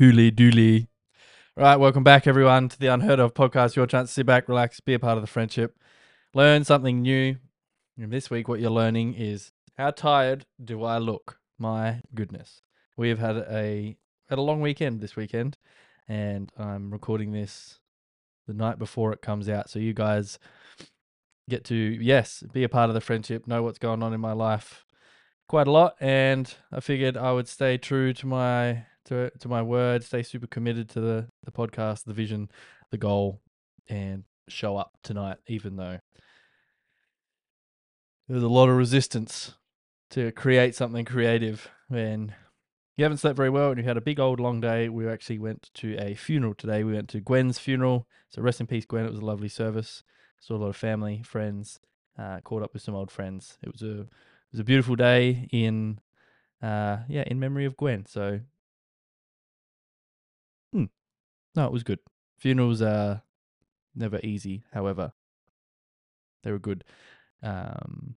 Hooly dooly. Right, welcome back, everyone, to the Unheard of podcast. Your chance to sit back, relax, be a part of the friendship, learn something new. And this week, what you're learning is how tired do I look? My goodness, we have had a had a long weekend this weekend, and I'm recording this the night before it comes out, so you guys get to yes be a part of the friendship, know what's going on in my life quite a lot, and I figured I would stay true to my to to my word, stay super committed to the the podcast, the vision, the goal, and show up tonight, even though there's a lot of resistance to create something creative when you haven't slept very well and you had a big old long day. We actually went to a funeral today. We went to Gwen's funeral. So rest in peace, Gwen. It was a lovely service. Saw a lot of family, friends, uh, caught up with some old friends. It was a it was a beautiful day in uh yeah in memory of Gwen. So hmm, no, it was good. Funerals are never easy. However, they were a good. Um,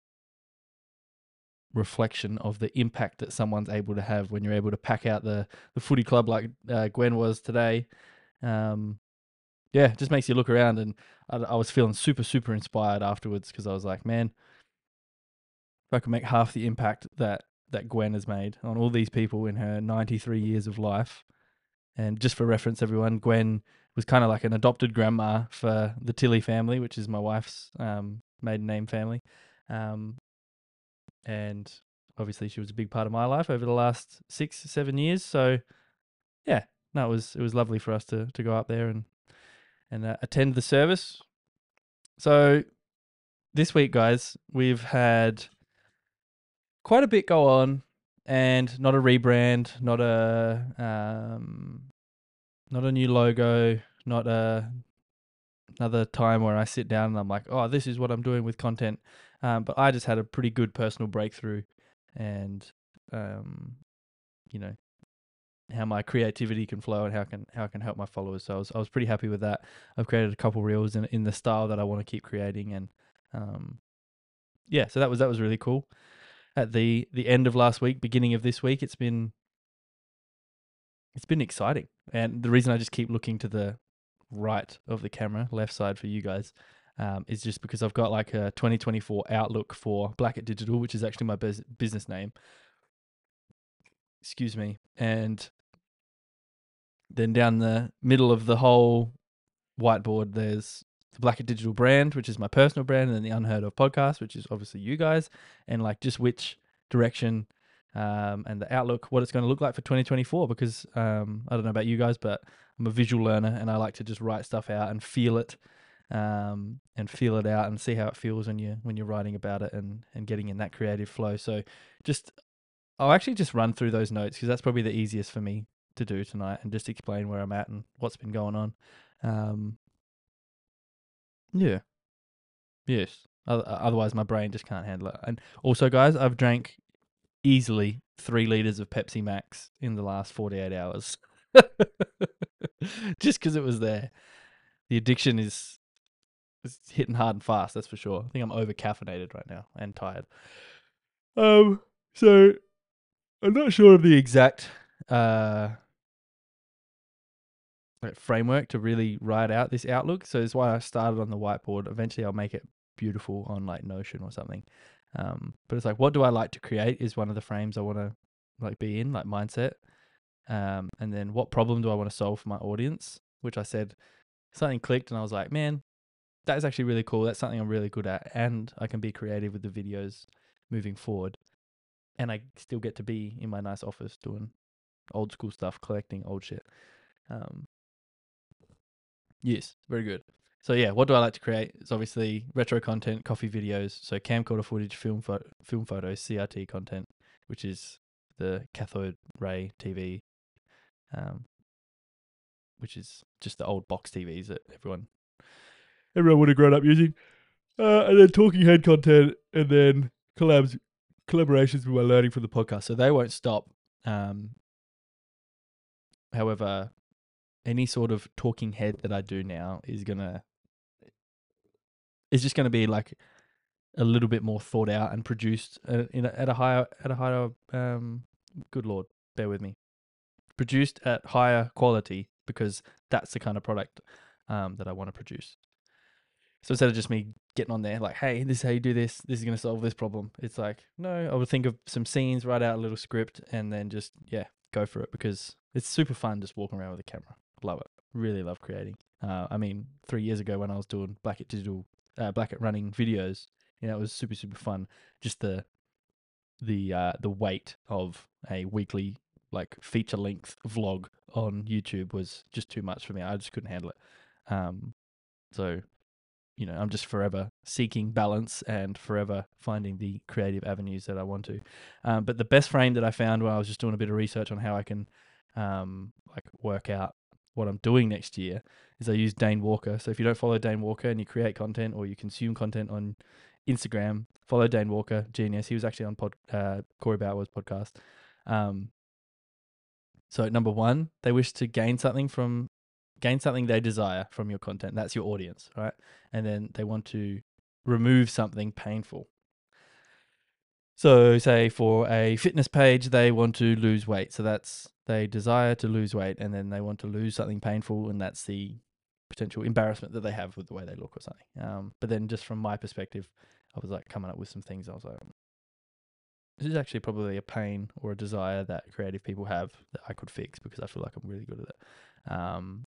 reflection of the impact that someone's able to have when you're able to pack out the the footy club like uh, Gwen was today. Um, yeah, just makes you look around, and I, I was feeling super super inspired afterwards because I was like, man, if I could make half the impact that that Gwen has made on all these people in her 93 years of life, and just for reference, everyone, Gwen was kind of like an adopted grandma for the Tilly family, which is my wife's um, maiden name family. Um, and obviously she was a big part of my life over the last six, seven years. So yeah, no, it was it was lovely for us to to go up there and and uh, attend the service. So this week, guys, we've had quite a bit go on, and not a rebrand, not a um, not a new logo, not a another time where I sit down and I'm like, oh, this is what I'm doing with content. Um, but I just had a pretty good personal breakthrough, and um, you know how my creativity can flow and how can how I can help my followers. So I was I was pretty happy with that. I've created a couple reels in in the style that I want to keep creating, and um, yeah, so that was that was really cool. At the the end of last week, beginning of this week, it's been it's been exciting, and the reason I just keep looking to the right of the camera, left side for you guys, um, is just because I've got like a 2024 outlook for Blackett Digital, which is actually my bus- business name. Excuse me. And then down the middle of the whole whiteboard, there's the Blackett Digital brand, which is my personal brand, and then the Unheard of podcast, which is obviously you guys, and like just which direction um, and the outlook, what it's going to look like for 2024. Because um, I don't know about you guys, but I'm a visual learner and I like to just write stuff out and feel it um, and feel it out and see how it feels when you when you're writing about it and and getting in that creative flow. So just I'll actually just run through those notes because that's probably the easiest for me to do tonight and just explain where I'm at and what's been going on. Yeah. Yes. Otherwise, my brain just can't handle it. And also, guys, I've drank easily three liters of Pepsi Max in the last 48 hours. just because it was there. The addiction is it's hitting hard and fast, that's for sure. I think I'm over caffeinated right now and tired. Um, so I'm not sure of the exact uh framework to really write out this outlook. So that's why I started on the whiteboard. Eventually, I'll make it beautiful on like Notion or something. Um, but it's like, what do I like to create? Is one of the frames I want to like be in, like mindset. Um, and then what problem do I want to solve for my audience? Which I said something clicked, and I was like, man, that is actually really cool. That's something I'm really good at, and I can be creative with the videos moving forward. And I still get to be in my nice office doing old school stuff, collecting old shit. Um, yes, very good. So yeah, what do I like to create? It's obviously retro content, coffee videos, so camcorder footage, film fo- film photos, CRT content, which is the cathode ray TV, um, which is just the old box TVs that everyone everyone would have grown up using. Uh, and then talking head content, and then collabs, collaborations we my learning from the podcast. So they won't stop. Um, however, any sort of talking head that I do now is gonna is just gonna be like a little bit more thought out and produced uh, in a, at a higher at a higher um good lord bear with me produced at higher quality because that's the kind of product um, that I want to produce. So instead of just me getting on there like, hey, this is how you do this, this is going to solve this problem, it's like, no, I would think of some scenes, write out a little script, and then just, yeah, go for it because it's super fun just walking around with a camera. Love it. Really love creating. Uh, I mean, three years ago when I was doing Blackett Digital, uh, running videos, you know, it was super, super fun. Just the, the, uh, the weight of a weekly like feature length vlog on YouTube was just too much for me. I just couldn't handle it. Um, so you know, I'm just forever seeking balance and forever finding the creative avenues that I want to. Um, but the best frame that I found while I was just doing a bit of research on how I can um, like work out what I'm doing next year is I use Dane Walker. So if you don't follow Dane Walker and you create content or you consume content on Instagram, follow Dane Walker, genius. He was actually on pod, uh, Corey Bauer's podcast. Um, so number one, they wish to gain something from gain something they desire from your content. That's your audience, right? And then they want to remove something painful. So, say for a fitness page, they want to lose weight. So that's they desire to lose weight, and then they want to lose something painful, and that's the potential embarrassment that they have with the way they look or something. Um, but then, just from my perspective, I was like coming up with some things. I was like, this is actually probably a pain or a desire that creative people have that I could fix because I feel like I'm really good at it. Um,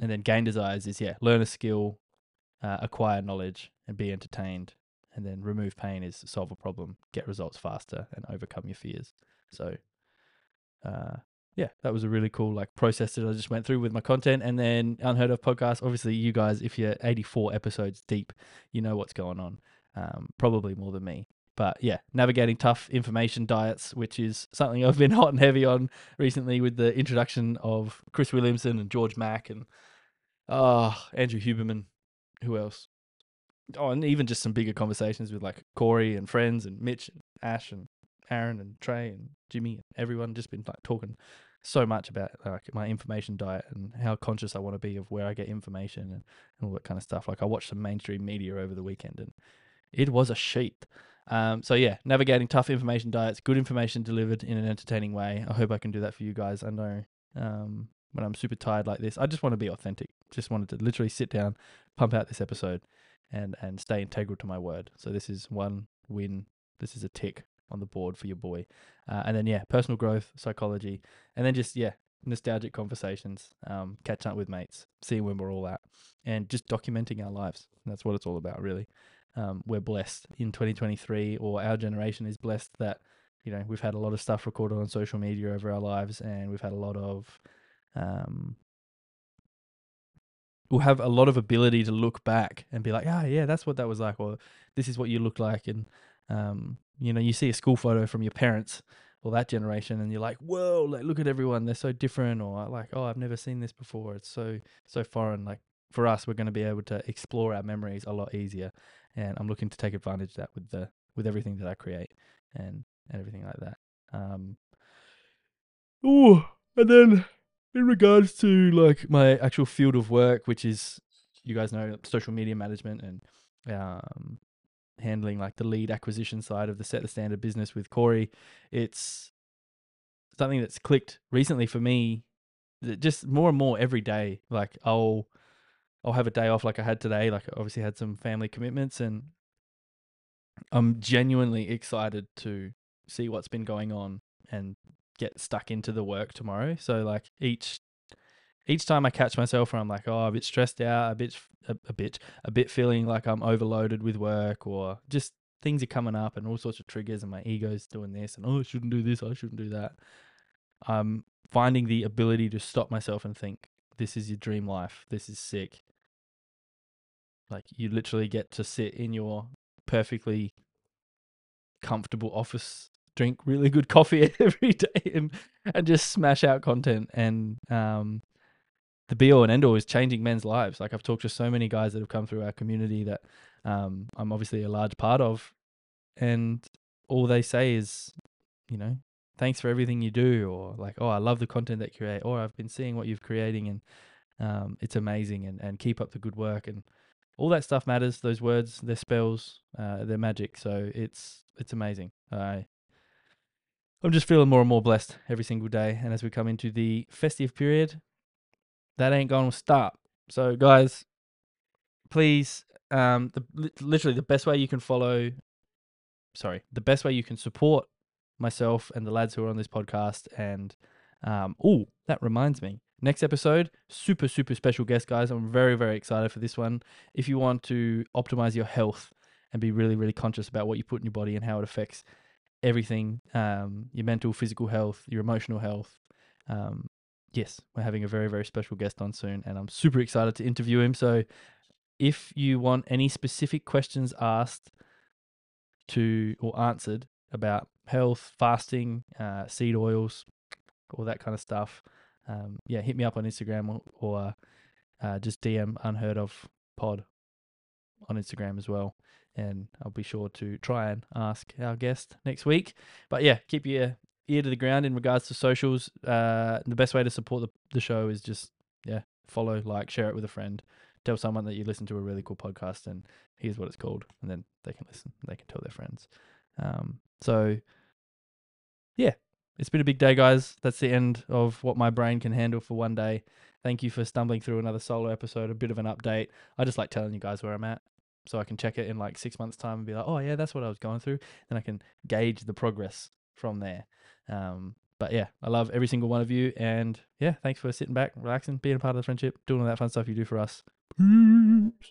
and then gain desires is yeah, learn a skill, uh, acquire knowledge, and be entertained. And then remove pain is solve a problem, get results faster, and overcome your fears. So, uh, yeah, that was a really cool like process that I just went through with my content. And then Unheard of podcast. Obviously, you guys, if you're 84 episodes deep, you know what's going on. Um, probably more than me. But yeah, navigating tough information diets, which is something I've been hot and heavy on recently with the introduction of Chris Williamson and George Mack and uh, Andrew Huberman. Who else? Oh, and even just some bigger conversations with like Corey and friends and Mitch and Ash and Aaron and Trey and Jimmy and everyone. Just been like talking so much about like my information diet and how conscious I want to be of where I get information and, and all that kind of stuff. Like I watched some mainstream media over the weekend and it was a sheet. Um, so yeah, navigating tough information diets, good information delivered in an entertaining way. I hope I can do that for you guys. I know um, when I'm super tired like this, I just want to be authentic. Just wanted to literally sit down, pump out this episode, and and stay integral to my word. So this is one win. This is a tick on the board for your boy. Uh, and then yeah, personal growth, psychology, and then just yeah, nostalgic conversations, um, catching up with mates, seeing where we're all at, and just documenting our lives. that's what it's all about, really um, we're blessed in 2023, or our generation is blessed that you know we've had a lot of stuff recorded on social media over our lives, and we've had a lot of um, we'll have a lot of ability to look back and be like, ah, yeah, that's what that was like, or this is what you look like, and um, you know, you see a school photo from your parents or that generation, and you're like, whoa, like look at everyone, they're so different, or like, oh, I've never seen this before, it's so so foreign. Like for us, we're going to be able to explore our memories a lot easier and I'm looking to take advantage of that with the with everything that I create and and everything like that. Um, oh, and then in regards to like my actual field of work, which is you guys know social media management and um, handling like the lead acquisition side of the set the standard business with Corey, it's something that's clicked recently for me. Just more and more every day, like I'll I'll have a day off like I had today. Like I obviously had some family commitments and I'm genuinely excited to see what's been going on and get stuck into the work tomorrow. So like each each time I catch myself where I'm like, oh, a bit stressed out, a bit a, a bit a bit feeling like I'm overloaded with work or just things are coming up and all sorts of triggers and my ego's doing this and oh I shouldn't do this, I shouldn't do that. I'm finding the ability to stop myself and think, this is your dream life. This is sick. Like you literally get to sit in your perfectly comfortable office, drink really good coffee every day, and and just smash out content. And um, the be all and end all is changing men's lives. Like I've talked to so many guys that have come through our community that um, I'm obviously a large part of, and all they say is, you know, thanks for everything you do, or like, oh, I love the content that you create, or I've been seeing what you've creating, and um, it's amazing, and and keep up the good work, and all that stuff matters. Those words, they're spells, uh, they're magic. So it's it's amazing. I I'm just feeling more and more blessed every single day. And as we come into the festive period, that ain't going to stop. So, guys, please, um, the, literally the best way you can follow, sorry, the best way you can support myself and the lads who are on this podcast. And, um, oh, that reminds me, next episode, super, super special guest, guys. I'm very, very excited for this one. If you want to optimize your health and be really, really conscious about what you put in your body and how it affects everything um, your mental, physical health, your emotional health. Um, yes, we're having a very, very special guest on soon, and I'm super excited to interview him. So, if you want any specific questions asked to or answered about health, fasting, uh, seed oils, all that kind of stuff, um, yeah, hit me up on Instagram or, or uh, just DM Unheard of Pod on Instagram as well and I'll be sure to try and ask our guest next week. But yeah, keep your ear to the ground in regards to socials. Uh, the best way to support the, the show is just yeah, follow, like, share it with a friend, tell someone that you listen to a really cool podcast, and here's what it's called, and then they can listen, they can tell their friends. Um, so yeah, it's been a big day, guys. That's the end of what my brain can handle for one day. Thank you for stumbling through another solo episode, a bit of an update. I just like telling you guys where I'm at so I can check it in like six months' time and be like, oh yeah, that's what I was going through. Then I can gauge the progress from there. Um, but yeah, I love every single one of you, and yeah, thanks for sitting back, relaxing, being a part of the friendship, doing all that fun stuff you do for us. Peace.